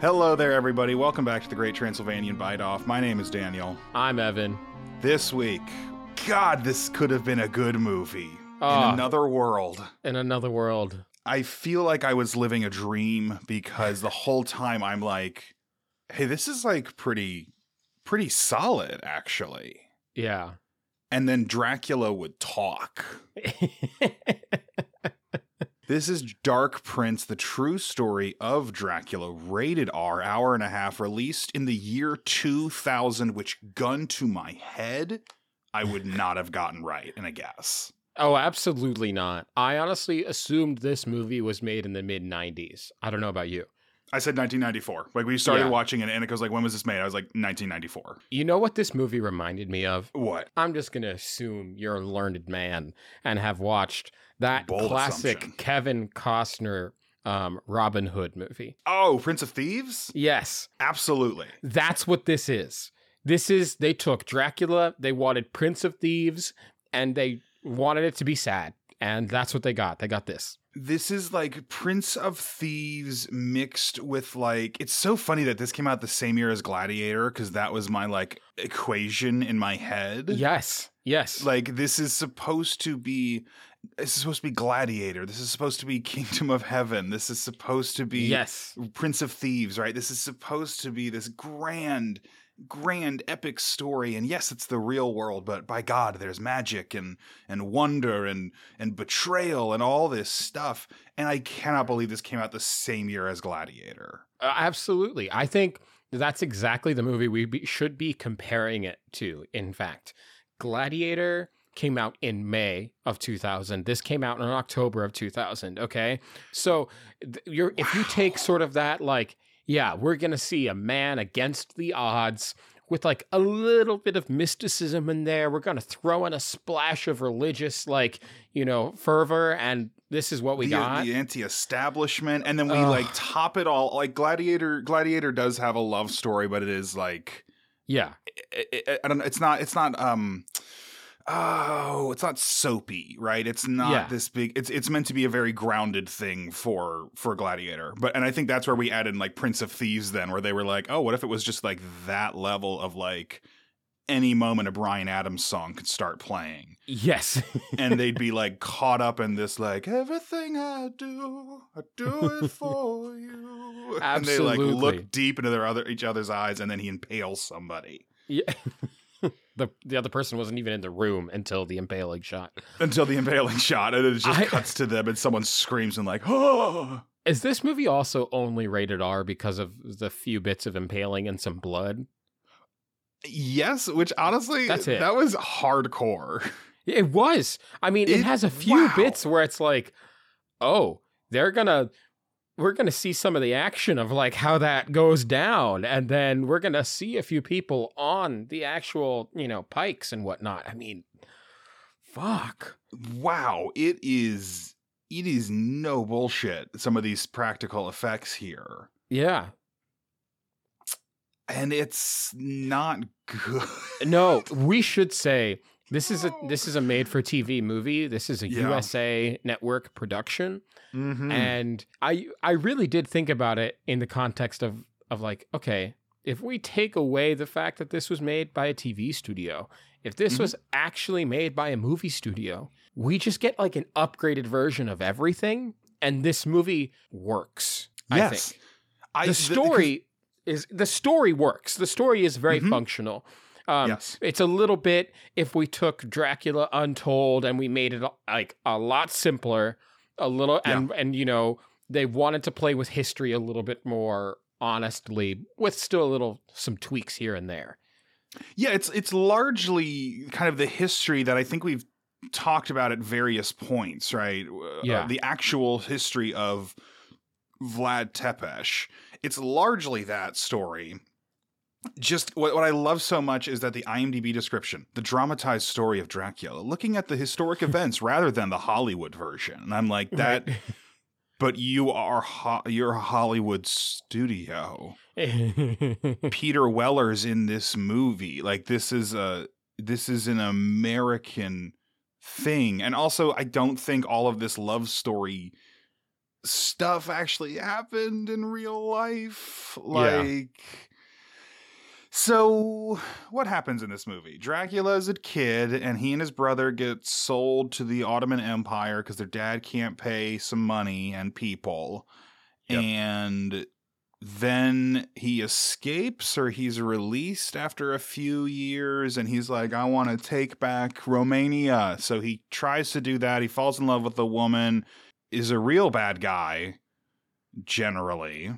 Hello there, everybody. Welcome back to the Great Transylvanian Bite Off. My name is Daniel. I'm Evan. This week, God, this could have been a good movie. Ah. In another world. In another world. I feel like I was living a dream because the whole time I'm like, hey, this is like pretty, pretty solid, actually. Yeah. And then Dracula would talk. This is Dark Prince, the true story of Dracula, rated R, hour and a half, released in the year 2000, which, gun to my head, I would not have gotten right in a guess. oh, absolutely not. I honestly assumed this movie was made in the mid 90s. I don't know about you. I said 1994. Like, we started Yeah. watching it, and it goes like, when was this made? I was like, 1994. You know what this movie reminded me of? What? I'm just going to assume you're a learned man and have watched that Bold classic assumption. Kevin Costner um, Robin Hood movie. Oh, Prince of Thieves? Yes, Absolutely. that's what this is. This is, they took Dracula, they wanted Prince of Thieves, and they wanted it to be sad. And that's what they got. They got this. This is like Prince of Thieves mixed with like it's so funny that this came out the same year as Gladiator because that was my like equation in my head. Yes. Yes. Like this is supposed to be this is supposed to be Gladiator. This is supposed to be Kingdom of Heaven. This is supposed to be yes. Prince of Thieves, right? This is supposed to be this grand grand epic story and yes it's the real world but by god there's magic and and wonder and and betrayal and all this stuff and i cannot believe this came out the same year as gladiator Uh, absolutely. I think that's exactly the movie we be, should be comparing it to. In fact, Gladiator came out in May of 2000. This came out in October of 2000. Okay. So th- you're, if you take sort of that, like, yeah, we're going to see a man against the odds with like a little bit of mysticism in there. We're going to throw in a splash of religious, like, you know, fervor. And this is what we the, got. the anti-establishment and then we Ugh. like top it all like gladiator gladiator does have a love story but it is like yeah. I, I, I don't know. It's not. It's not. Um. Oh, it's not soapy, right? It's not Yeah. this big. It's it's meant to be a very grounded thing for for Gladiator, but and I think that's where we added like Prince of Thieves, then, where they were like, oh, what if it was just like that level of like any moment a Bryan Adams song could start playing, Yes. and they'd be like caught up in this like everything I do, I do it for you, Absolutely. and they like look deep into their other each other's eyes, and then he impales somebody. Yeah. the the other person wasn't even in the room until the impaling shot. until the impaling shot, and it just I- cuts to them, and someone screams and like, "Oh!" Is this movie also only rated R because of the few bits of impaling and some blood? Yes, which honestly, That's it. that was hardcore. It was. I mean, it, It- has a few wow. bits where it's like, oh, they're gonna we're gonna see some of the action of like how that goes down, and then we're gonna see a few people on the actual, you know, pikes and whatnot. I mean, fuck. Wow, it is. It is no bullshit. Some of these practical effects here, Yeah. and it's not good. No, we should say this is a this is a made for TV movie. This is a Yeah. USA network production. Mhm. And I I really did think about it in the context of of like, okay, if we take away the fact that this was made by a TV studio, if this Mhm. was actually made by a movie studio, we just get like an upgraded version of everything and this movie works. I yes, think I, the story is the story works. The story is very Mhm. functional. Um, yes, It's a little bit if we took Dracula Untold and we made it like a lot simpler, a little and and you know they wanted to play with history a little bit more honestly, with still a little some tweaks here and there. Yeah, it's it's largely kind of the history that I think we've talked about at various points, right? Uh, Yeah. the actual history of Vlad Tepes. It's largely that story. Just what, what I love so much is that the IMDb description, the dramatized story of Dracula, looking at the historic events rather than the Hollywood version. And I'm like, that, but you are, ho- you're a Hollywood studio. Peter Weller's in this movie. Like this is a this is an American thing. And also I don't think all of this love story stuff actually happened in real life. Like, so what happens in this movie? Dracula is a kid, and he and his brother get sold to the Ottoman Empire because their dad can't pay some money and people. Yep. And then he escapes or he's released after a few years and he's like i want to take back romania so he tries to do that he falls in love with a woman is a real bad guy generally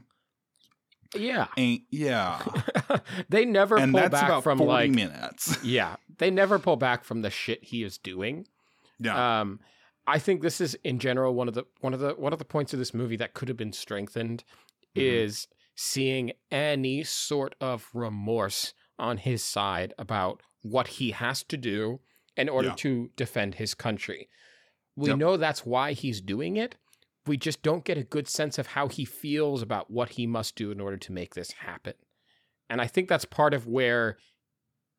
Yeah. ain't yeah they never and pull that's back about from 40 like minutes yeah, they never pull back from the shit he is doing. yeah Um, I think this is in general one of the one of the one of the points of this movie that could have been strengthened Mhm. is seeing any sort of remorse on his side about what he has to do in order Yeah. to defend his country. We Yep. know that's why he's doing it. We just don't get a good sense of how he feels about what he must do in order to make this happen. And I think that's part of where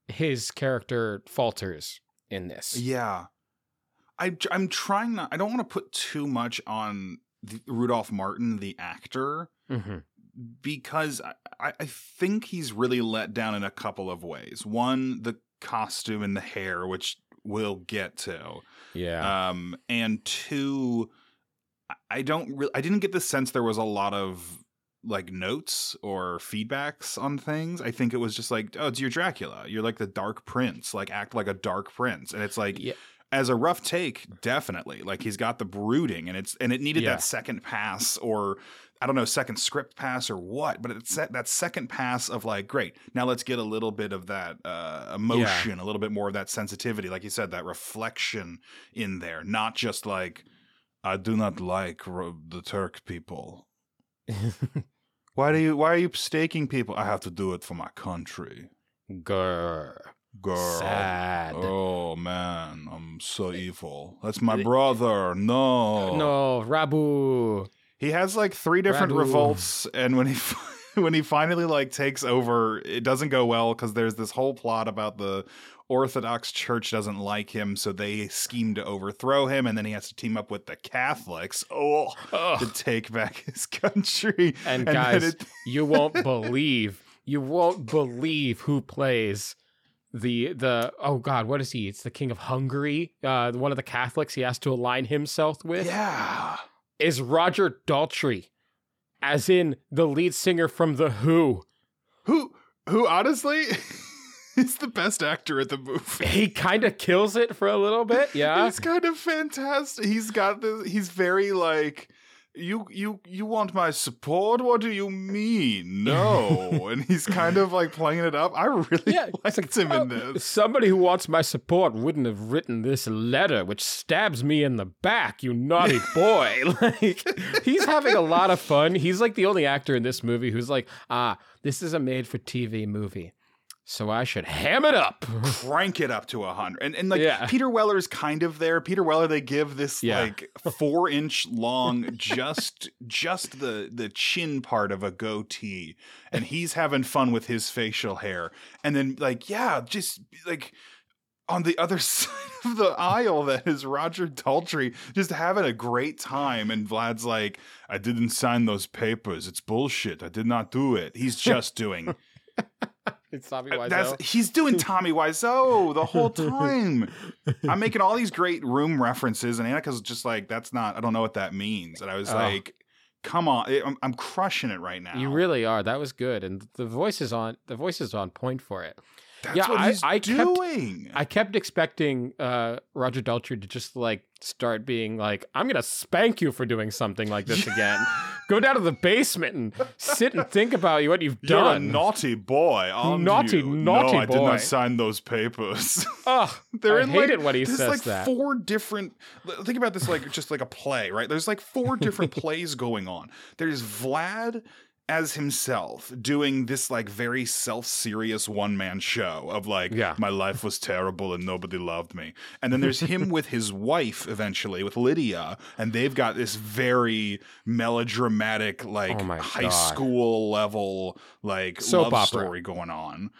his character falters in this. Yeah. I, I'm trying not, I don't want to put too much on the, Rudolph Martin, the actor, hmm because I, I think he's really let down in a couple of ways. One, the costume and the hair, which we'll get to. Yeah. Um, and two, I- don't really, I didn't get the sense there was a lot of like notes or feedbacks on things. I think it was just like, oh, it's your Dracula. You're like the dark prince, like act like a dark prince. And it's like, Yeah. as a rough take, definitely. Like he's got the brooding and it's, and it needed Yeah. that second pass or I don't know, second script pass or what, but it's that, that second pass of like, great, now let's get a little bit of that uh, emotion, a little bit more of that sensitivity, like you said, that reflection in there, not just like, I do not like the Turk people. Why do you? Why are you staking people? I have to do it for my country. Grr. Girl. Sad. Oh man, I'm so eh, evil. That's my eh, brother. No. No, Radu. He has like three different Radu. revolts, and when he when he finally like takes over, it doesn't go well because there's this whole plot about the Orthodox Church doesn't like him, so they scheme to overthrow him, and then he has to team up with the Catholics. Oh, to take back his country. And then guys, it- you won't believe, you won't believe who plays the the oh god, what is he? It's the king of Hungary. Uh, one of the Catholics he has to align himself with yeah, is Roger Daltrey, as in the lead singer from the Who. who who honestly is the best actor at the movie. He kind of kills it for a little bit. Yeah. He's kind of fantastic. He's got this. He's very like. You you you want my support? What do you mean? No, and he's kind of like playing it up. I really Yeah, liked him in Oh, this. Somebody who wants my support wouldn't have written this letter, which stabs me in the back, you naughty boy. like, he's having a lot of fun. He's like the only actor in this movie who's like, ah, this is a made for TV movie. So I should ham it up. Crank it up to a hundred, and and like Yeah. Peter Weller's kind of there. Peter Weller, they give this Yeah. like four inch long, just just the the chin part of a goatee, and he's having fun with his facial hair, and then like yeah, just like on the other side of the aisle that is Roger Daltrey just having a great time and Vlad's like I didn't sign those papers it's bullshit I did not do it he's just doing it's Tommy Uh, That's he's doing Tommy Wiseau the whole time. I'm making all these great room references, and Annika's just like, "That's not. I don't know what that means." And I was Oh. like, "Come on, I'm, I'm crushing it right now." You really are. That was good, and the voice is on. The voice is on point for it. That's yeah, what I- I kept- I kept expecting uh, Roger Daltrey to just like start being like, "I'm gonna spank you for doing something like this again. Go down to the basement and sit and think about what you've done. You're a naughty boy, aren't Naughty, you? naughty no, I did not sign those papers. Ugh, They're I in hate like, it when he there's says like that. four different. Think about this like just like a play, right? There's like four different plays going on. There's Vlad as himself doing this like very self-serious one-man show of like Yeah. my life was terrible and nobody loved me and then there's him with his wife eventually with lydia and they've got this very melodramatic like Oh high God. school level like Soap love opera. story going on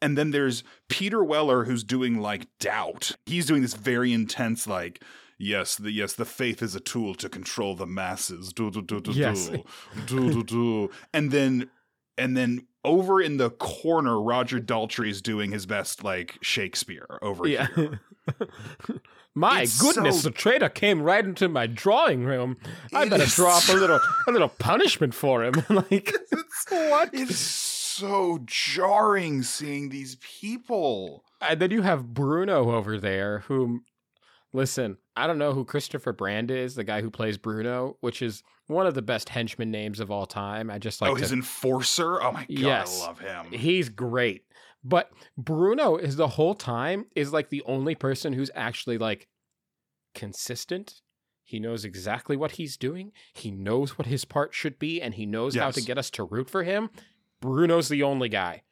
and then there's Peter Weller who's doing like doubt. He's doing this very intense, like, yes, the yes, the faith is a tool to control the masses. Do do do do Yes. do do do do. And then and then over in the corner, Roger Daltrey is doing his best like Shakespeare over Yeah. here. My It's goodness, so- the traitor came right into my drawing room. I It better is draw up a little a little punishment for him. like It's, what? It's so jarring seeing these people. And then you have Bruno over there, whom, listen, I don't know who Christopher Brand is, the guy who plays Bruno, which is one of the best henchman names of all time. I just like oh, to. his enforcer. Oh my god, Yes. I love him. He's great. But Bruno is the whole time is like the only person who's actually like consistent. He knows exactly what he's doing. He knows what his part should be, and he knows how to get us to root for him. Bruno's the only guy.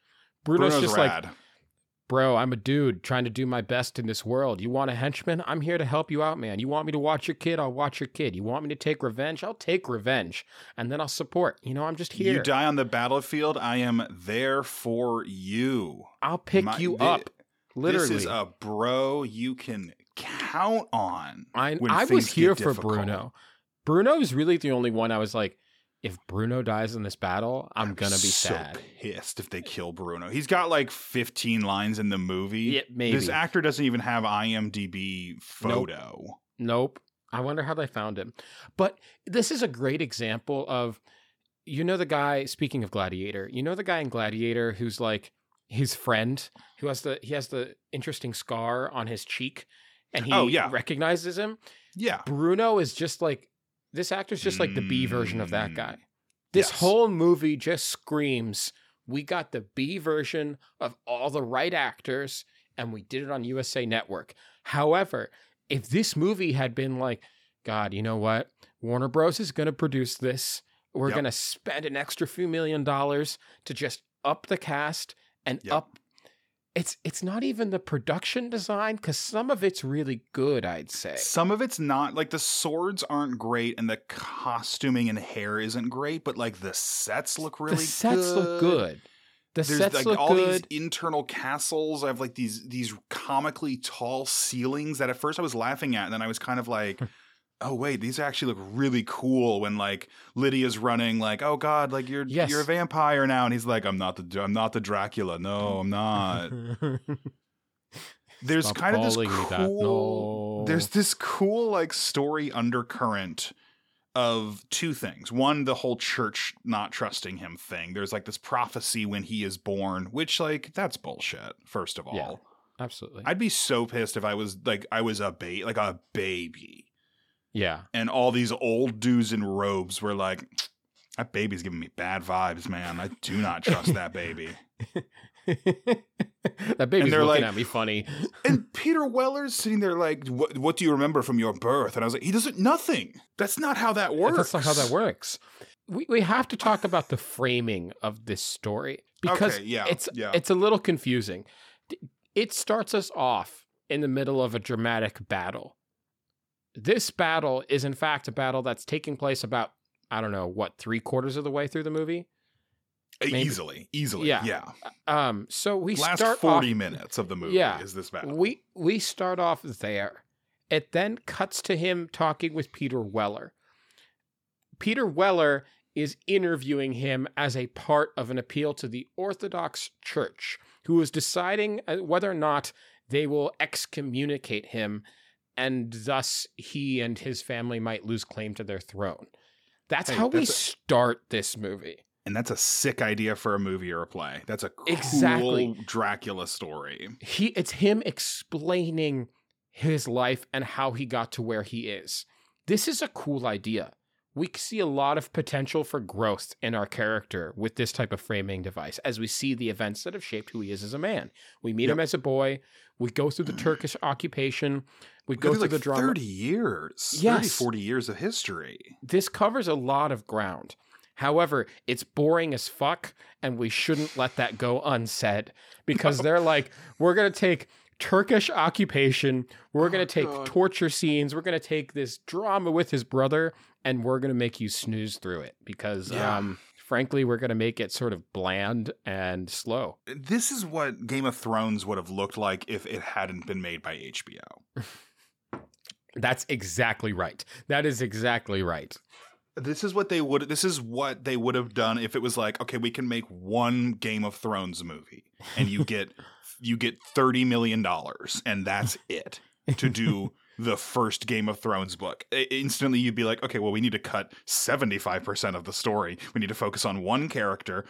Bruno's, Bruno's just like rad. Bro, I'm a dude trying to do my best in this world. You want a henchman? I'm here to help you out, man. You want me to watch your kid? I'll watch your kid. You want me to take revenge? I'll take revenge. And then I'll support. You know, I'm just here. You die on the battlefield. I am there for you. I'll pick My- you thi- up. Literally. This is a bro you can count on. I, I was here for difficult. Bruno. Bruno is really the only one I was like, if Bruno dies in this battle, I'm gonna be so sad. pissed if they kill Bruno. He's got like 15 lines in the movie. Yeah, maybe. This actor doesn't even have IMDb photo. Nope. I wonder how they found him. But this is a great example of you know the guy speaking of Gladiator, you know the guy in Gladiator who's like his friend who has the he has the interesting scar on his cheek and he Oh, yeah. recognizes him. Yeah. Bruno is just like this actor's just like the B version of that Mm. guy. This Yes. whole movie just screams we got the B version of all the right actors and we did it on USA Network. However, if this movie had been like, God, you know what? Warner Bros. is going to produce this. We're Yep. going to spend an extra few million dollars to just up the cast and Yep. up. It's it's not even the production design because some of it's really good. I'd say. Some of it's not like the swords aren't great and the costuming and hair isn't great, but like the sets look really the sets look good. The There's sets like look all good. these internal castles. I have like these these comically tall ceilings that at first I was laughing at, and then I was kind of like, oh wait, these actually look really cool. When like Lydia's running, like, oh god, like you're Yes. you're a vampire now, and he's like, I'm not the I'm not the Dracula. No, I'm not. There's Stop kind of this cool. No. There's this cool like story undercurrent of two things. One, the whole church not trusting him thing. There's like this prophecy when he is born, which like that's bullshit. First of all, Yeah. Absolutely. I'd be so pissed if I was like I was a ba- like a baby, yeah. and all these old dudes in robes were like. That baby's giving me bad vibes, man. I do not trust that baby. that baby's looking like- at me funny. And Peter Weller's sitting there like, what, what do you remember from your birth? And I was like, he doesn't, nothing. That's not how that works. That's not how that works. We we have to talk about the framing of this story because Okay, yeah, it's yeah. it's a little confusing. It starts us off in the middle of a dramatic battle. This battle is in fact a battle that's taking place about I don't know what three quarters of the way through the movie. maybe- Easily, easily. Yeah. Yeah. Um, so we Last start 40 off, minutes of the movie Yeah. is this battle. We we start off there. It then cuts to him talking with Peter Weller. Peter Weller is interviewing him as a part of an appeal to the Orthodox Church, who is deciding uh, whether or not they will excommunicate him, and thus he and his family might lose claim to their throne. That's Hey, how we a- start this movie. and that's a sick idea for a movie or a play. That's a cool Exactly. Dracula story. he it's him explaining his life and how he got to where he is. This is a cool idea. We see a lot of potential for growth in our character with this type of framing device as we see the events that have shaped who he is as a man. We meet him as a boy, we go through the Turkish occupation, we go Go through like the drama. 30 years. 30, Yes. 40 years of history. This covers a lot of ground. However, it's boring as fuck, and we shouldn't let that go unsaid because they're like, we're going to take Turkish occupation, we're going Oh, to take God. torture scenes, we're going to take this drama with his brother, and we're going to make you snooze through it because, Yeah. um, frankly, we're going to make it sort of bland and slow. This is what Game of Thrones would have looked like if it hadn't been made by HBO. That's exactly right. That is exactly right. This is what they would. This is what they would have done if it was like, okay, we can make one Game of Thrones movie, and you get you get thirty million dollars, and that's it to do the first Game of Thrones book. Instantly, you'd be like, okay, well, we need to cut seventy five percent of the story. We need to focus on one character.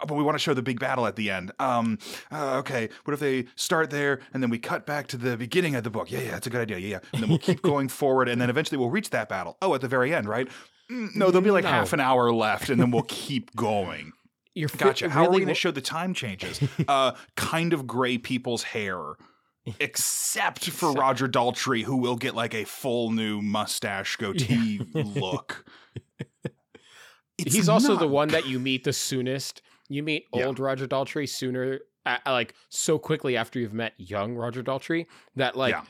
uh, But we want to show the big battle at the end. Um, uh, okay, what if they start there and then we cut back to the beginning of the book? Yeah, yeah, that's a good idea. Yeah, yeah. And then we'll keep going forward, and then eventually we'll reach that battle. Oh, at the very end, right? Mm, No, there'll be like No. half an hour left, and then we'll keep going. You're Gotcha. How are we really going to show the time changes? uh, kind of gray people's hair, except for Roger Daltrey, who will get like a full new mustache goatee look. It's He's also the one that you meet the soonest. You meet Yeah. old Roger Daltrey sooner, uh, like so quickly after you've met young Roger Daltrey that like Yeah.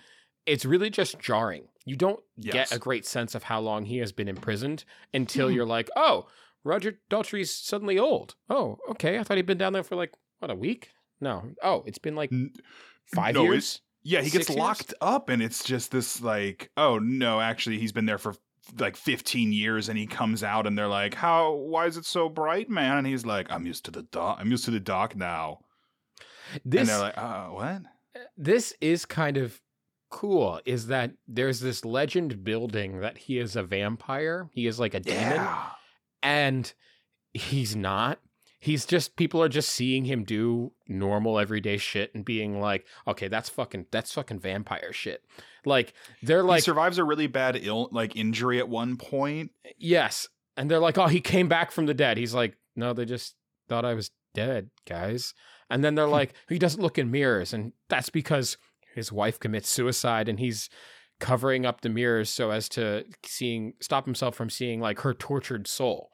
it's really just jarring. You don't Yes. get a great sense of how long he has been imprisoned until Mhm. you're like, oh, Roger Daltrey's suddenly old. Oh, okay. I thought he'd been down there for like what a week. No. Oh, it's been like five no, years. Yeah, he gets Six years? locked up, and it's just this like, oh no, actually, he's been there for like 15 years, and he comes out, and they're like, how? Why is it so bright, man? And he's like, I'm used to the dark. I'm used to the dark now. This and they're like, uh, what? this is kind of cool is that there's this legend building that he is a vampire. He is like a demon Yeah. and he's not. He's just people are just seeing him do normal everyday shit and being like, "Okay, that's fucking that's fucking vampire shit." Like they're like he survives a really bad ill like injury at one point. "Yes." And they're like, "Oh, he came back from the dead." He's like, "No, they just thought I was dead, guys." And then they're hmm. like, "He doesn't look in mirrors." And that's because his wife commits suicide and he's covering up the mirrors so as to seeing stop himself from seeing like her tortured soul.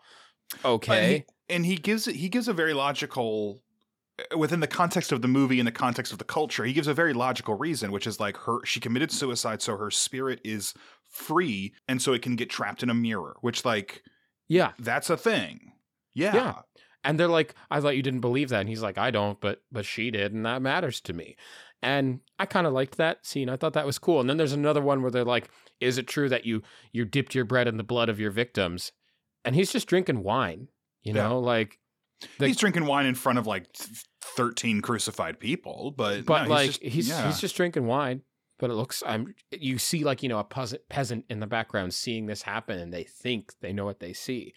Okay. And he, gives he gives a very logical uh, within the context of the movie and the context of the culture. He gives a very logical reason, which is like her she committed suicide, so her spirit is free, and so it can get trapped in a mirror. Which like yeah. that's a thing. Yeah. Yeah. And they're like, I thought you didn't believe that. And he's like, I don't, but but she did, and that matters to me. And I kind of liked that scene. I thought that was cool. And then there's another one where they're like, Is it true that you you dipped your bread in the blood of your victims? And he's just drinking wine. You Yeah. know, like the- he's drinking wine in front of like thirteen crucified people, but but no, like just- he's yeah. he's just drinking wine. But it looks I'm you see like, you know, a peasant peasant in the background seeing this happen and they think they know what they see.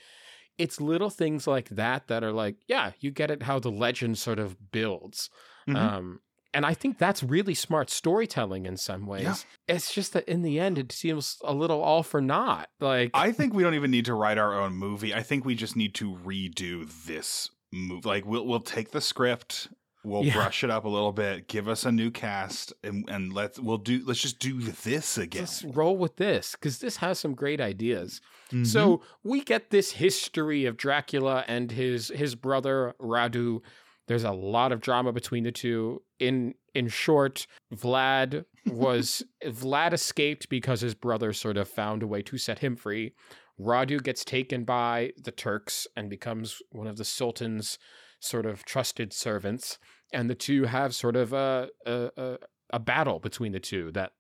It's little things like that that are like, yeah, you get it how the legend sort of builds. Mhm. Um, and I think that's really smart storytelling in some ways. Yeah. It's just that in the end, it seems a little all for naught. Like, I think we don't even need to write our own movie. I think we just need to redo this movie. Like we'll we'll take the script, we'll Yeah. brush it up a little bit, give us a new cast, and and let's we'll do let's just do this again. let's roll with this because this has some great ideas. Mhm. So we get this history of Dracula and his his brother Radu. There's a lot of drama between the two. In in short, Vlad was Vlad escaped because his brother sort of found a way to set him free. Radu gets taken by the Turks and becomes one of the Sultan's sort of trusted servants, and the two have sort of a a, a, a battle between the two that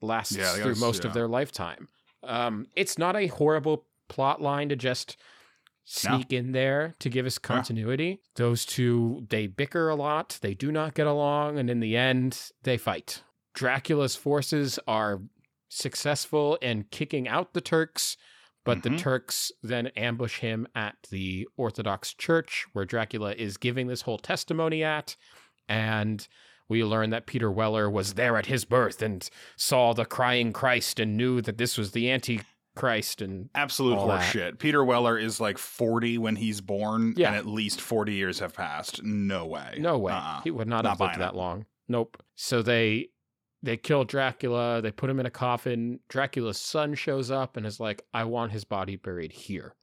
lasts Yeah, through most of their lifetime. Um, it's not a horrible plot line to just sneak in there to give us continuity. Those two, they bicker a lot. They do not get along. And in the end, they fight. Dracula's forces are successful in kicking out the Turks, but the Mhm. Turks then ambush him at the Orthodox Church where Dracula is giving this whole testimony at. And we learn that Peter Weller was there at his birth and saw the crying Christ and knew that this was the Antichrist. And Absolute horseshit. Peter Weller is like 40 when he's born, Yeah. and at least 40 years have passed. No way. No way. Uh-uh. He would not, Not have lived that it. long. Nope. So they they kill Dracula, they put him in a coffin. Dracula's son shows up and is like, I want his body buried here.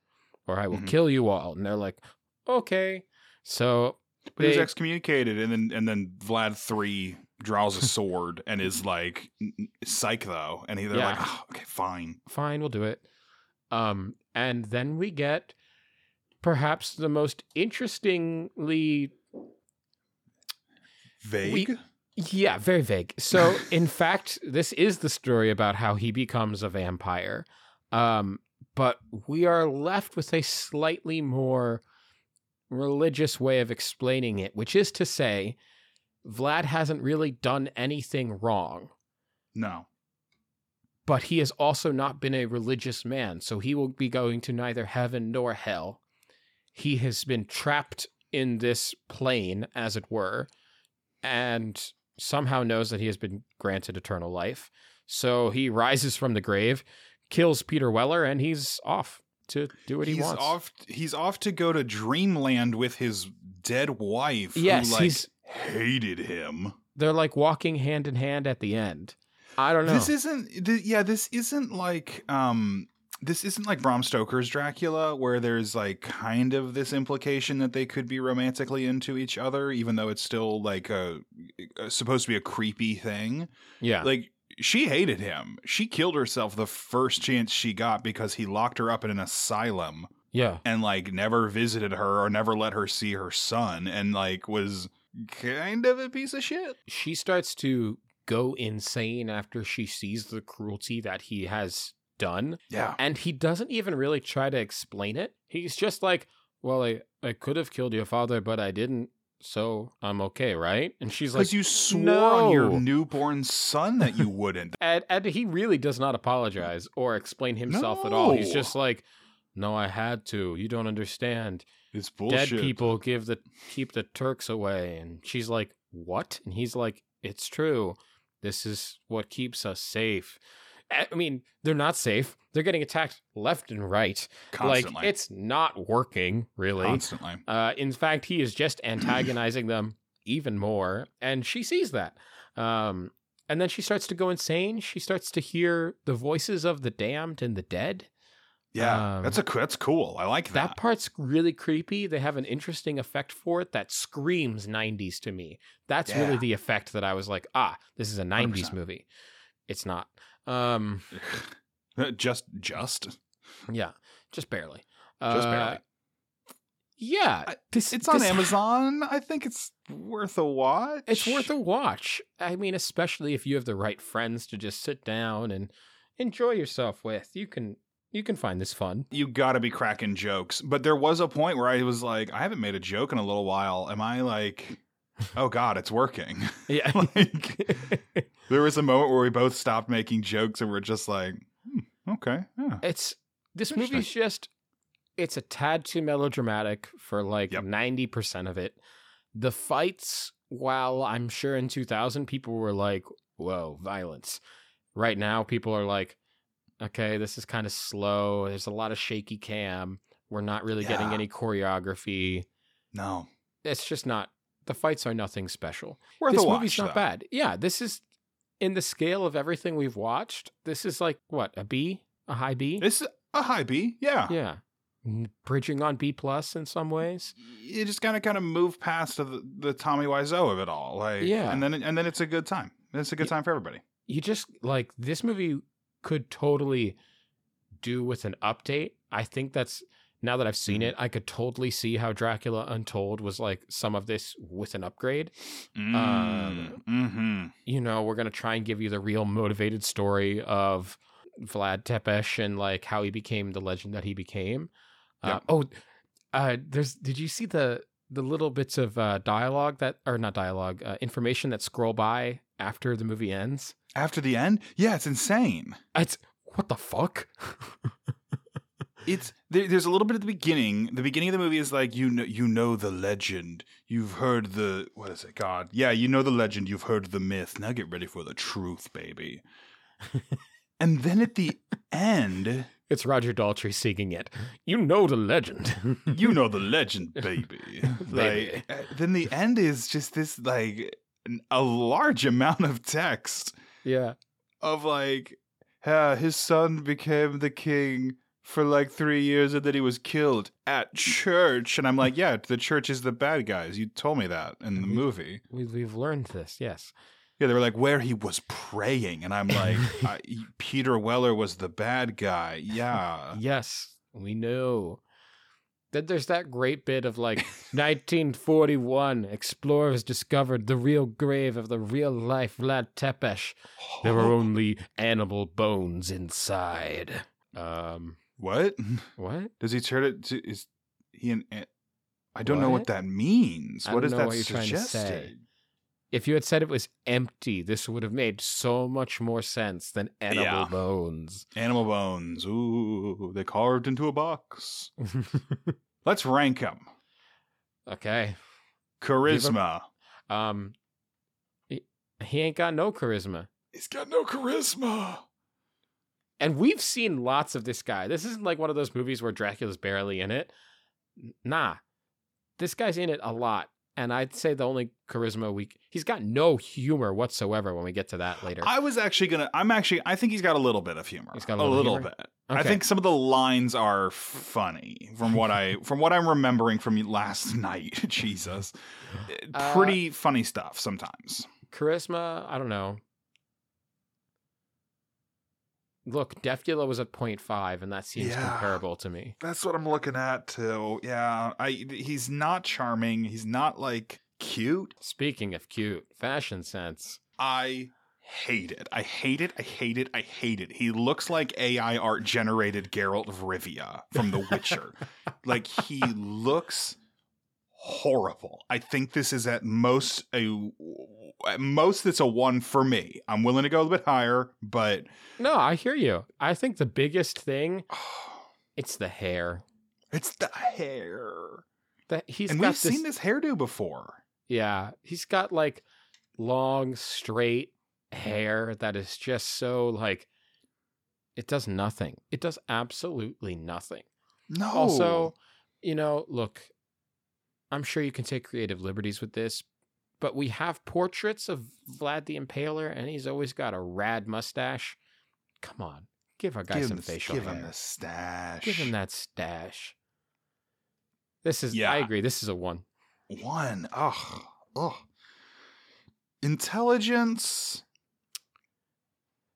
Or I will Mhm. kill you all. And they're like, Okay. So But he was excommunicated, and then and then Vlad three draws a sword and is like "N- n- psych though, and he, they're Yeah. like, "Oh, okay, fine. fine, we'll do it. Um, and then we get perhaps the most interestingly Vague. Yeah, very vague. So, in fact, this is the story about how he becomes a vampire. Um, but we are left with a slightly more religious way of explaining it, which is to say, Vlad hasn't really done anything wrong, No. but he has also not been a religious man. So he will be going to neither heaven nor hell. He has been trapped in this plane, as it were, and somehow knows that he has been granted eternal life. So he rises from the grave, kills Peter Weller, and he's off to do what he wants. he's wants. off he's off to go to dreamland with his dead wife Yes, who like he's- hated him. They're like walking hand in hand at the end. I don't know. This isn't th- yeah, this isn't like um this isn't like Bram Stoker's Dracula where there's like kind of this implication that they could be romantically into each other even though it's still like a, a supposed to be a creepy thing. yeah. Like she hated him. She killed herself the first chance she got because he locked her up in an asylum yeah. and like never visited her or never let her see her son and like was kind of a piece of shit. she starts to go insane after she sees the cruelty that he has done. Yeah. And he doesn't even really try to explain it. He's just like, Well, I, I could have killed your father, but I didn't. So I'm okay, right? And she's like, Because you swore on your newborn son that you wouldn't. and, and he really does not apologize or explain himself at all. He's just like, No, I had to. You don't understand. It's bullshit. Dead people give the keep the Turks away. And she's like, What? And he's like, It's true. This is what keeps us safe. I mean, they're not safe. They're getting attacked left and right. Constantly. Like it's not working, really. Constantly. Uh, in fact, he is just antagonizing them even more, and she sees that. Um, and then she starts to go insane. She starts to hear the voices of the damned and the dead. Yeah. Um, that's a that's cool. I like That that. part's really creepy. They have an interesting effect for it that screams 90s to me. That's really the effect that I was like, ah, this is a 90s 100%. movie. It's not. Um, just just yeah, just barely. just Uh, barely. Yeah, I- this, It's on this- Amazon. I think it's worth a watch. It's worth a watch. I mean, especially if you have the right friends to just sit down and enjoy yourself with. You can you can find this fun. you got to be cracking jokes. But there was a point where I was like, I haven't made a joke in a little while. Am I like, oh God, it's working? Yeah. like, there was a moment where we both stopped making jokes and we're just like, hmm, okay, yeah. it's this movie's just it's a tad too melodramatic for like Yep. 90% of it. The fights, while I'm sure in 2000 people were like, "Whoa, violence." Right now people are like, "Okay, this is kind of slow. There's a lot of shaky cam. We're not really getting any choreography." No. It's just not the fights are nothing special. Worth this a watch. movie's not though. bad. Yeah, this is in the scale of everything we've watched. This is like what a B, a high B. It's a high B. Yeah. yeah, bridging on B plus in some ways. You just kind of kind of move past the, the Tommy Wiseau of it all. Like, Yeah. And then and then it's a good time. It's a good time for everybody. You just like this movie could totally do with an update. I think that's now that I've seen Mhm. it, I could totally see how Dracula Untold was like some of this with an upgrade. Um, mm-hmm. you know, we're gonna try and give you the real motivated story of Vlad Tepes and like how he became the legend that he became. Uh, oh, uh, there's. Did you see the the little bits of uh, dialogue that, or not dialogue, uh, information that scroll by after the movie ends? After the end, yeah, it's insane. It's what the fuck? It's there, there's a little bit at the beginning. The beginning of the movie is like you know you know the legend. You've heard the what is it? God, yeah, you know the legend. You've heard the myth. Now get ready for the truth, baby. and then at the end, It's Roger Daltrey singing it. You know the legend. you know the legend, baby. Baby. Like uh, then the end is just this like a large amount of text yeah. of like, uh, his son became the king for like three years and then he was killed at church. And I'm like, yeah, the church is the bad guys. You told me that in the Mhm. movie. We, we've learned this. Yes. Yeah, they were like, where he was praying. And I'm like, I, Peter Weller was the bad guy. Yeah. Yes, we know. Then there's that great bit of like 1941, explorers discovered the real grave of the real life Vlad Tepes. There were only animal bones inside. Um, what? what? Does he turn it to is he an I don't know what What? that means. What is that what you're trying to say. suggested? If you had said it was empty, this would have made so much more sense than animal Yeah. bones. Animal bones. Ooh, they carved into a box. Let's rank them. okay. Charisma. Um, he, he ain't got no charisma. He's got no charisma. And we've seen lots of this guy. This isn't like one of those movies where Dracula's barely in it. Nah. This guy's in it a lot. And I'd say the only charisma we he's got no humor whatsoever when we get to that later. I was actually gonna. I'm actually. I think he's got a little bit of humor. He's got a a little little humor? bit. I think some of the lines are funny from what I from what I'm remembering from last night. Jesus, Uh, pretty funny stuff sometimes. charisma, I don't know. Look, Defula was at 0.5, and that seems Yeah. comparable to me. That's what I'm looking at too. Yeah, I. He's not charming. He's not like cute. Speaking of cute, fashion sense. I hate it. I hate it. I hate it. I hate it. He looks like AI art generated Geralt of Rivia from The Witcher. like he looks horrible. I think this is at most a at most it's a one for me. I'm willing to go a little bit higher, but No, I hear you. I think the biggest thing, it's the hair. it's the hair. That he's and we've this, seen this hairdo before. Yeah, he's got like long, straight mm-hmm. hair that is just so like it does nothing. It does absolutely nothing. No. Also, you know, look, I'm sure you can take creative liberties with this, but we have portraits of Vlad the Impaler, and he's always got a rad mustache. Come on, give our guy give some him, facial give hair. him the stash. Give him that stash. This is, Yeah. I agree. This is a one. One. Ugh. Ugh. Intelligence.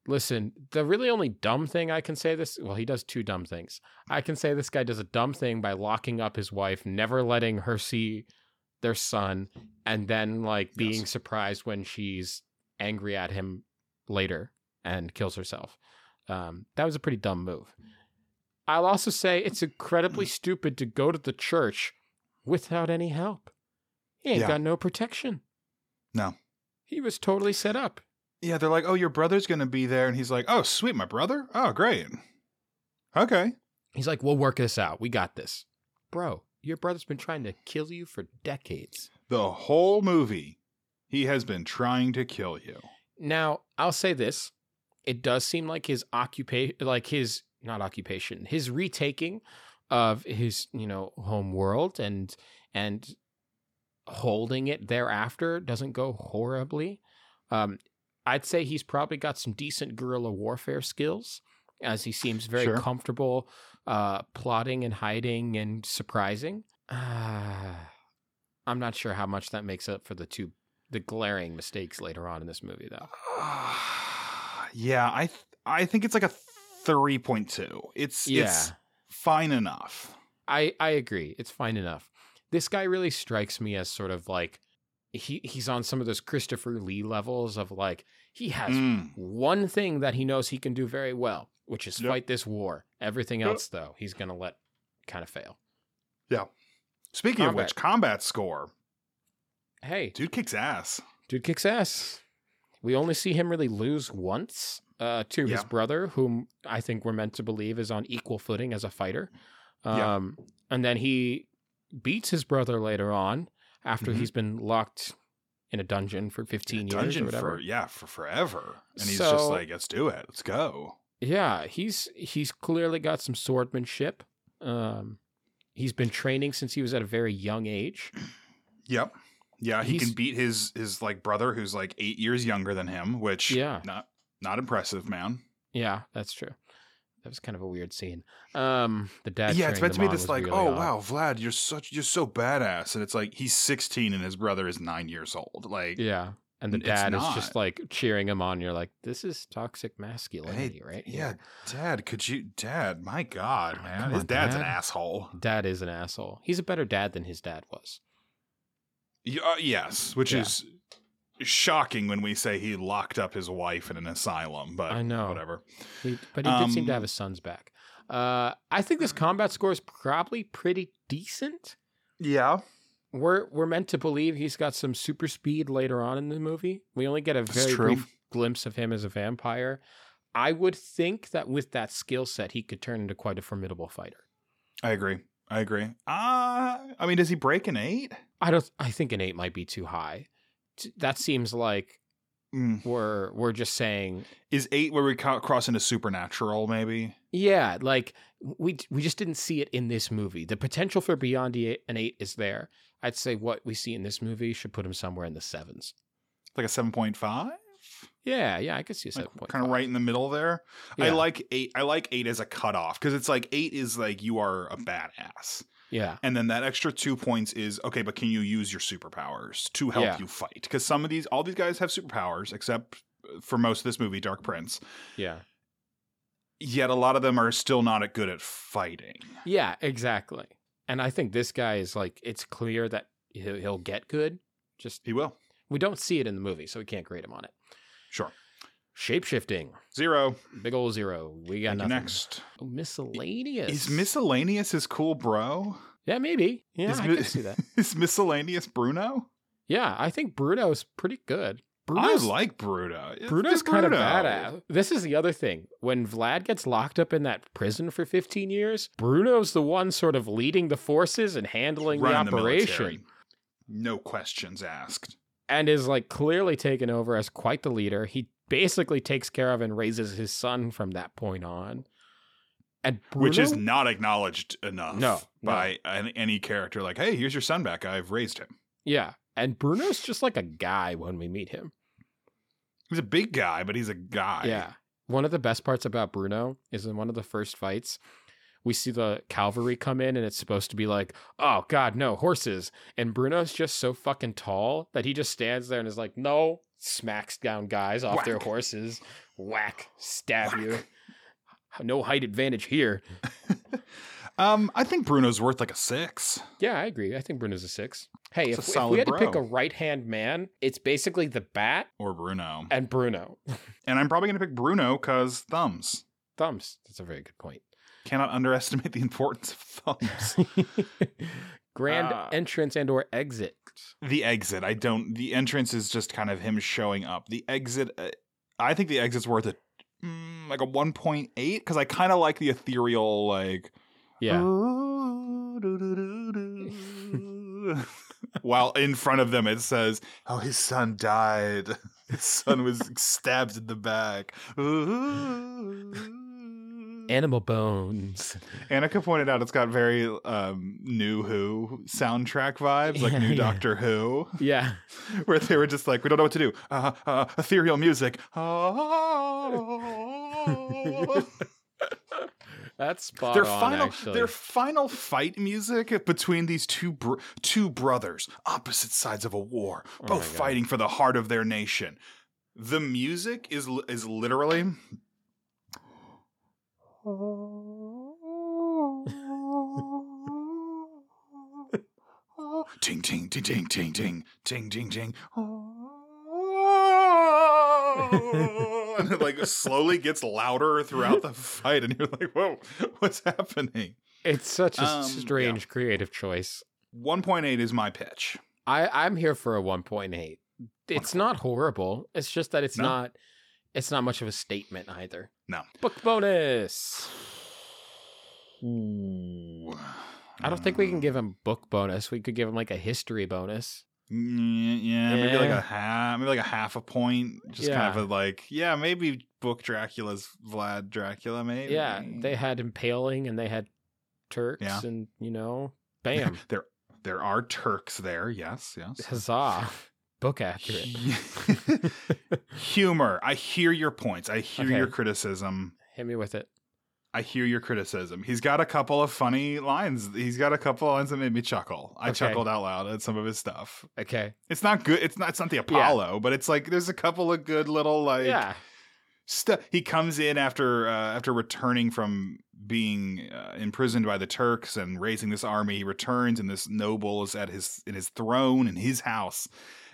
Listen, the really only dumb thing I can say this, well, he does two dumb things. I can say this guy does a dumb thing by locking up his wife, never letting her see their son, and then like being Yes. surprised when she's angry at him later and kills herself. Um, that was a pretty dumb move. I'll also say it's incredibly stupid to go to the church without any help. He ain't Yeah. got no protection. No. He was totally set up. Yeah, they're like, oh, your brother's going to be there. And he's like, oh, sweet, my brother? Oh, great. Okay. He's like, we'll work this out. We got this. Bro, your brother's been trying to kill you for decades. The whole movie, he has been trying to kill you. Now, I'll say this. It does seem like his occupation, like his, not occupation, his retaking of his, you know, home world and, and holding it thereafter doesn't go horribly. Um, I'd say he's probably got some decent guerrilla warfare skills as he seems very Sure. comfortable uh, plotting and hiding and surprising. Uh, I'm not sure how much that makes up for the two the glaring mistakes later on in this movie though. yeah, I th- I think it's like a 3.2. It's Yeah. it's fine enough. I I agree. It's fine enough. This guy really strikes me as sort of like he he's on some of those Christopher Lee levels of like he has Mm. one thing that he knows he can do very well, which is Yep. fight this war. Everything Yep. else though, he's going to let kind of fail. Yeah. Speaking of which, combat score. Hey, Dude kicks ass. dude kicks ass. We only see him really lose once uh, to his brother, whom I think we're meant to believe is on equal footing as a fighter. Yeah. Um, And then he beats his brother later on after Mhm. he's been locked in a dungeon for 15 years or whatever. for yeah, for forever. And he's So- just like, let's do it. Let's go. Yeah, he's he's clearly got some swordmanship. Um, he's been training since he was at a very young age. Yep. Yeah, he He's- can beat his his like brother who's like eight years younger than him, which Yeah. not not impressive, man. Yeah, that's true. That was kind of a weird scene. Um, the dad. yeah, it's meant to be this like, really oh odd. wow, Vlad, you're such you're so badass, and it's like he's 16 and his brother is nine years old. Like, Yeah, and the dad is just like cheering him on. You're like, this is toxic masculinity, right? Yeah, here. Dad, could you, Dad? My God, man, Come his on, dad's an asshole. Dad is an asshole. He's a better dad than his dad was. Uh, yes, which Yeah. is shocking when we say he locked up his wife in an asylum. But I know. whatever. He, but he did seem to Um, have his sons back. Uh, I think this combat score is probably pretty decent. Yeah, We're we're meant to believe he's got some super speed later on in the movie. We only get a very brief glimpse of him as a vampire. I would think that with that skill set, he could turn into quite a formidable fighter. I agree. I agree. Uh I mean, does he break an eight? I don't. I think an eight might be too high. That seems like Mm. we're we're just saying, Is eight where we cross into supernatural? Maybe. yeah, like we we just didn't see it in this movie. The potential for beyond an eight is there. I'd say what we see in this movie should put him somewhere in the sevens. Like a seven point five. Yeah, yeah, I could see a Like, seven point kind of right in the middle there. I like eight. I like eight as a cutoff because it's like eight is like you are a badass, Yeah, and then that extra two points is okay. But can you use your superpowers to help Yeah. you fight? Because some of these, all these guys have superpowers, except for most of this movie, Dark Prince. yeah, Yet a lot of them are still not good at fighting. yeah, exactly. And I think this guy is like it's clear that he'll, he'll get good. Just He will. we don't see it in the movie, so we can't grade him on it. Sure. Shapeshifting, Zero. big old zero. We got Thank nothing. next. Oh, miscellaneous. Is miscellaneous his cool bro? Yeah, maybe. Yeah, is, I mi- can see that. is miscellaneous Bruno? Yeah, I think Bruno's pretty good. I like Bruno. It's Bruno's kind of Bruno. badass. This is the other thing. When Vlad gets locked up in that prison for 15 years, Bruno's the one sort of leading the forces and handling the operation. military. No questions asked. and is like clearly taken over as quite the leader. He basically takes care of and raises his son from that point on. And Bruno, Which is not acknowledged enough No, no. by any, any character. Like, hey, here's your son back. I've raised him. yeah, and Bruno's just like a guy when we meet him. He's a big guy, but he's a guy. Yeah. One of the best parts about Bruno is in one of the first fights, we see the cavalry come in and it's supposed to be like, oh God, no, horses. And Bruno's just so fucking tall that he just stands there and is like, no, smacks down guys off their horses, whack, stab you. No height advantage here. Um, I think Bruno's worth like a six. Yeah, I agree. I think Bruno's a six. Hey, if, a if we had to pick a right hand man, it's basically the bat Or Bruno. and Bruno. And I'm probably going to pick Bruno because thumbs. Thumbs. That's a very good point. Cannot underestimate the importance of thumbs. Grand Uh, entrance and or exit. the exit, I don't. The entrance is just kind of him showing up. The exit, uh, I think the exit's worth a mm, like a 1.8 because I kind of like the ethereal like. Yeah. While in front of them, it says, "Oh, his son died. His son was stabbed in the back." Animal bones. Annika pointed out it's got very um, new Who soundtrack vibes, like new Yeah. Doctor Who, Yeah. where they were just like, "We don't know what to do. Uh, uh, ethereal music." Oh. That's spot their on, final, actually. their final fight music between these two br- two brothers, opposite sides of a war, Oh both God. fighting for the heart of their nation. The music is is literally. Ting ting ting ting ting ting ting ting ting. and it like slowly gets louder throughout the fight, and you're like, "Whoa, what's happening?" It's such a Um, strange creative choice. 1.8 is my pitch. I, I'm here for a 1.8. It's not horrible. It's just that it's No. not it's not much of a statement either. No. Book bonus. Ooh. I don't think we can um. give him book bonus. We could give him like a history bonus. Mm, yeah, yeah, maybe like a half, maybe like a half a point. Just kind of a like, yeah, maybe book Dracula's Vlad Dracula, maybe. Yeah, they had impaling and they had Turks Yeah. and you know, bam, there, there are Turks there. Yes, yes. huzzah, book accurate. Humor. I hear your points. I hear Okay. your criticism. Hit me with it. I hear your criticism. He's got a couple of funny lines. He's got a couple of lines that made me chuckle. I Okay. chuckled out loud at some of his stuff. Okay. It's not good. It's not. It's not the Apollo, but it's like there's a couple of good little like yeah. stuff. He comes in after uh, after returning from being uh, imprisoned by the Turks and raising this army. He returns, and this noble is at his in his throne in his house.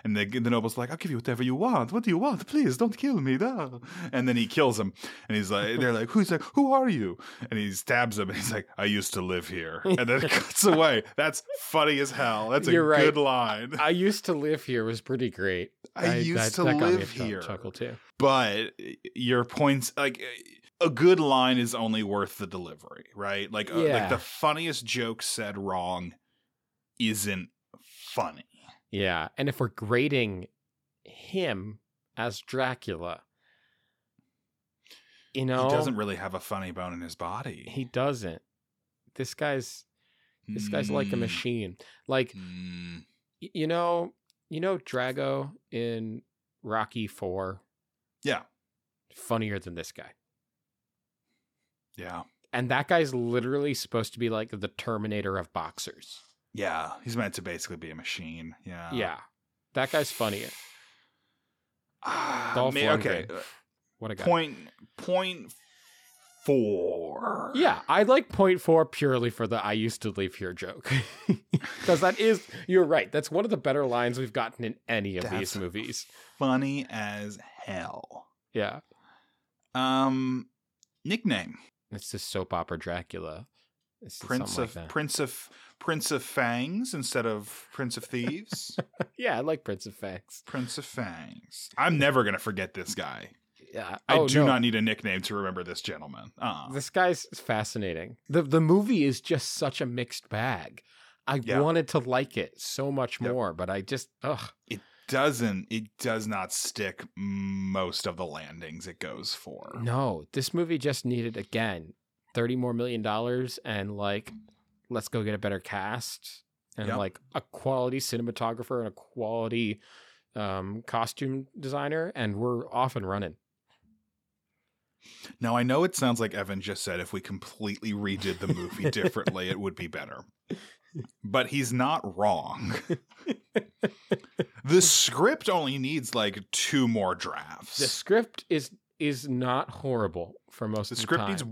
And the, the noble's like, I'll give you whatever you want. What do you want? Please don't kill me. No. And then he kills him. And he's like, they're like, who's like, who are you? And he stabs him. And he's like, I used to live here. And then it cuts away. That's funny as hell. That's a You're right. good line. I used to live here was pretty great. I used to got me a live here. Chuckle too. but your points like a good line is only worth the delivery right like uh, like the funniest joke said wrong isn't funny Yeah, and if we're grading him as Dracula, you know, he doesn't really have a funny bone in his body He doesn't. This guy's this guy's like a Mm, machine. Like mm. y- you know, you know Drago in Rocky 4 yeah funnier than this guy. yeah And that guy's literally supposed to be like the Terminator of boxers. Yeah he's meant to basically be a machine yeah yeah. That guy's funnier. Ah, Dolph ma- okay What a guy. point point four Yeah, I like point four purely for the I used to live here joke. Because that is, you're right. That's one of the better lines we've gotten in any of That's- these movies. funny as hell Yeah. um nickname It's just soap opera Dracula. Prince of like. Prince of Prince of Fangs instead of Prince of Thieves. Yeah, I like Prince of Fangs. Prince of Fangs. I'm never gonna forget this guy. Yeah. I Oh, do no. not need a nickname to remember this gentleman. Uh, This guy's fascinating. The the movie is just such a mixed bag. I Yeah. wanted to like it so much Yep. more, but I just ugh. It doesn't it does not stick most of the landings it goes for. No, this movie just needed again thirty more million dollars and like let's go get a better cast and Yep. like a quality cinematographer and a quality um, costume designer, and we're off and running. Now I know it sounds like Evan just said if we completely redid the movie differently, it would be better. But he's not wrong. the script only needs like two more drafts. The script is is not horrible for most the of the script time. needs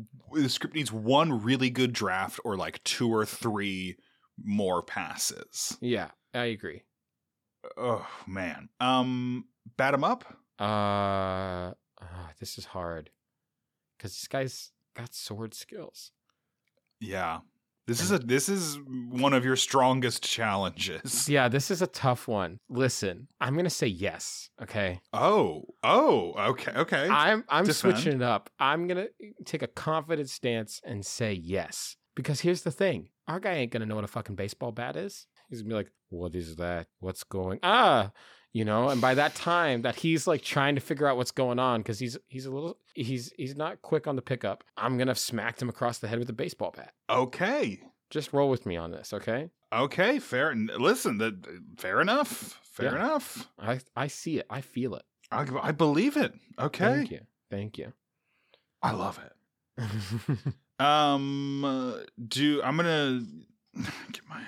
the script needs one really good draft or like two or three more passes. yeah, I agree. Oh man. Um bat him up? Uh, ah, this is hard because this guy's got sword skills. Yeah. This is a this is one of your strongest challenges. Yeah, this is a tough one. Listen, I'm gonna say yes. Okay, Oh. Oh, okay. Okay. I'm I'm Defend. switching it up. I'm gonna take a confident stance and say yes because here's the thing: our guy ain't gonna know what a fucking baseball bat is. He's gonna be like, "What is that? What's going?" Ah, you know. And by that time, that he's like trying to figure out what's going on because he's he's a little he's he's not quick on the pickup. I'm gonna have smacked him across the head with a baseball bat. okay. Just roll with me on this, okay? Okay, fair. Listen, that fair enough. Fair Yeah. enough. I I see it. I feel it. I, I believe it. Okay. Thank you. Thank you. I love it. Um, uh, do I'm gonna get my.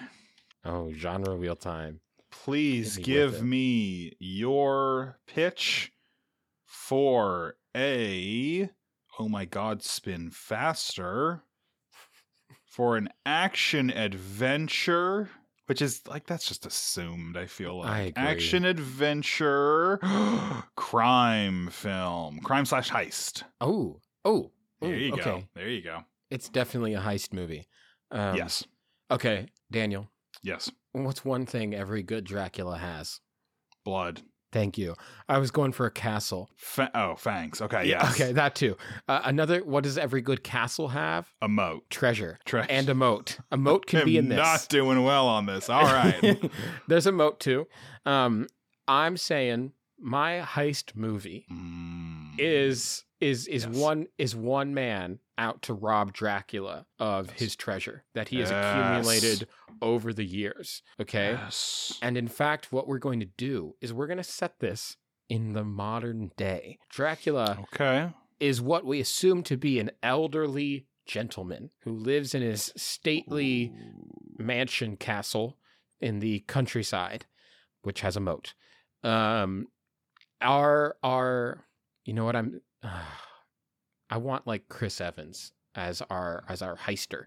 oh, genre wheel time. Please Hit me with give me your pitch for a. Oh my God! Spin faster for an action adventure. Which is like that's just assumed. I feel like I action adventure, crime film, crime slash heist. Oh, oh, There you go. There you go. It's definitely a heist movie. Um, yes. Okay, Daniel. Yes. What's one thing every good Dracula has? Blood. Thank you. I was going for a castle. Fa- oh, fangs. Okay. Yeah, Yes. Okay, that too. Uh, another. What does every good castle have? A moat. Treasure Tre- and a moat. A moat can be in this. Not doing well on this. All right. There's a moat too. Um, I'm saying my heist movie Mm. is is is Yes. one is one man out to rob Dracula of Yes. his treasure that he has Yes. accumulated over the years. Okay. Yes. And in fact, what we're going to do is we're going to set this in the modern day. Dracula Okay. is what we assume to be an elderly gentleman who lives in his stately mansion castle in the countryside, which has a moat. Um, our our, you know what I'm. Uh, I want like Chris Evans as our as our heister.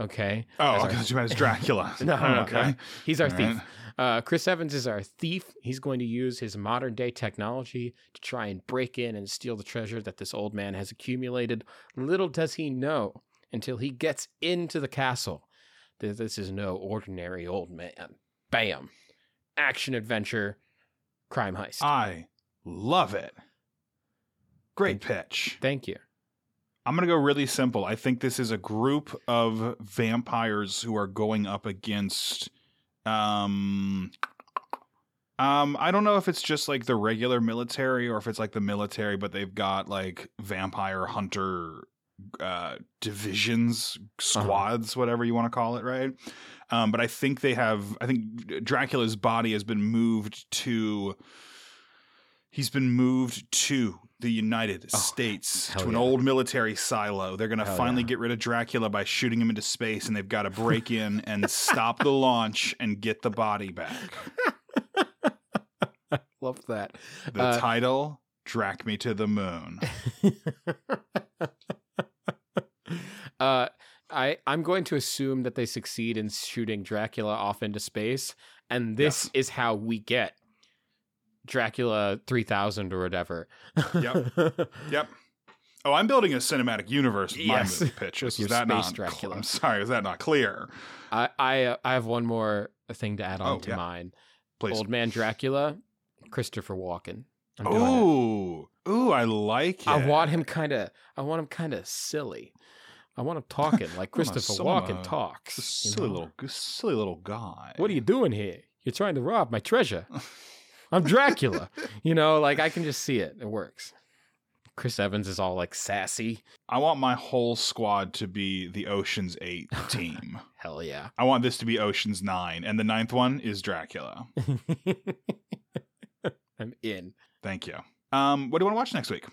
Okay. Oh, As our- okay. You as Dracula. No, no, no, okay. no. He's our All thief. right. Uh, Chris Evans is our thief. He's going to use his modern day technology to try and break in and steal the treasure that this old man has accumulated. Little does he know until he gets into the castle that this is no ordinary old man. Bam. Action adventure, crime heist. I love it. Great pitch. Thank you. I'm going to go really simple. I think this is a group of vampires who are going up against um um I don't know if it's just like the regular military or if it's like the military but they've got like vampire hunter uh divisions, squads, whatever you want to call it, right? Um but I think they have I think Dracula's body has been moved to he's been moved to the United Oh, States to an yeah. old military silo. They're going to finally yeah. get rid of Dracula by shooting him into space, and they've got to break in and stop the launch and get the body back. Love that. The Uh, title Drac Me to the Moon. uh, I I'm going to assume that they succeed in shooting Dracula off into space, and this Yes. is how we get Dracula three thousand or whatever. Yep. Yep. Oh, I'm building a cinematic universe with my Yes. movie pitch. Your that not? Dracula. I'm sorry. is that not clear? I I uh, I have one more thing to add on Oh, to yeah. mine. Please. Old man Dracula, Christopher Walken. I'm. Ooh, ooh, I like it. I want him kind of. I want him kind of silly. I want him talking like I want a Christopher Walken uh, talks. Just a you silly know? little, silly little guy. What are you doing here? You're trying to rob my treasure. I'm Dracula. you know, like I can just see it. It works. Chris Evans is all like sassy. I want my whole squad to be the Ocean's Eight team. Hell yeah. I want this to be Ocean's Nine, and the ninth one is Dracula. I'm in. Thank you. Um, what do you want to watch next week?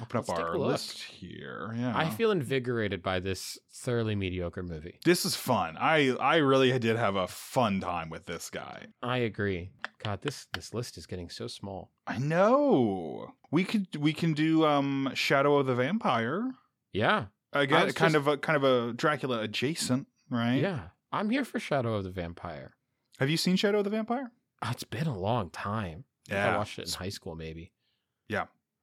Open up our list here. Yeah, I feel invigorated by this thoroughly mediocre movie. this is fun. I I really did have a fun time with this guy. I agree. God, this this list is getting so small. I know. We could we can do um Shadow of the Vampire. Yeah. Again, kind just- of a kind of a Dracula adjacent, right? Yeah. I'm here for Shadow of the Vampire. Have you seen Shadow of the Vampire? Oh, it's been a long time. I think I watched it in high school, maybe.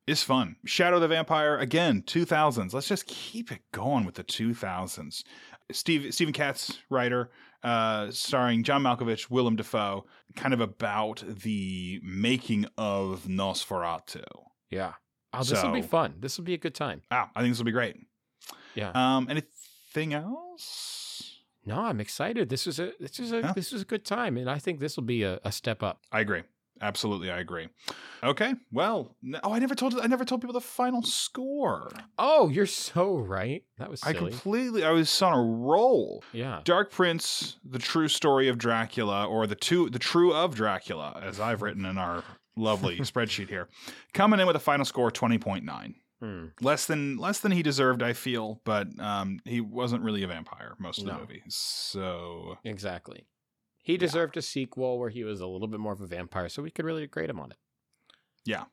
It's fun. Shadow of the Vampire again, 2000s. Let's just keep it going with the 2000s. Steve Steven Katz writer, uh, starring John Malkovich, Willem Dafoe, kind of about the making of Nosferatu. Yeah. Oh, this will be fun. This will be a good time. Wow, I think this will be great. Yeah. Um, anything else? No, I'm excited. This was a this is a Yeah. this was a good time, and I think this will be a, a step up. I agree. Absolutely, I agree. Okay, well, n- oh, I never told I never told people the final score. Oh, you're so right. That was I completely, I was on a roll. yeah. Dark Prince: The True Story of Dracula, or the two, the True of Dracula, as I've written in our lovely spreadsheet here, coming in with a final score twenty point nine, Hmm. less than less than he deserved, I feel, but um, he wasn't really a vampire most of the movie, so Exactly. He deserved a sequel where he was a little bit more of a vampire, so we could really grade him on it. Yeah.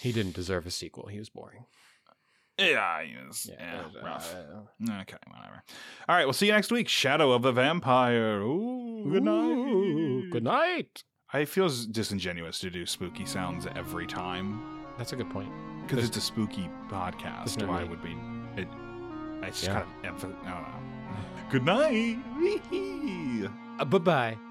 He didn't deserve a sequel. He was boring. yeah, he was, Yeah. yeah, was, uh, rough. uh, Okay, whatever. All right, we'll see you next week. Shadow of the Vampire. Ooh, good night. Good night. I feel disingenuous to do spooky sounds every time. That's a good point. Because it's a spooky podcast. no Why need. would be it? I just Yeah. kind of I don't know. Good night. Uh, bye bye.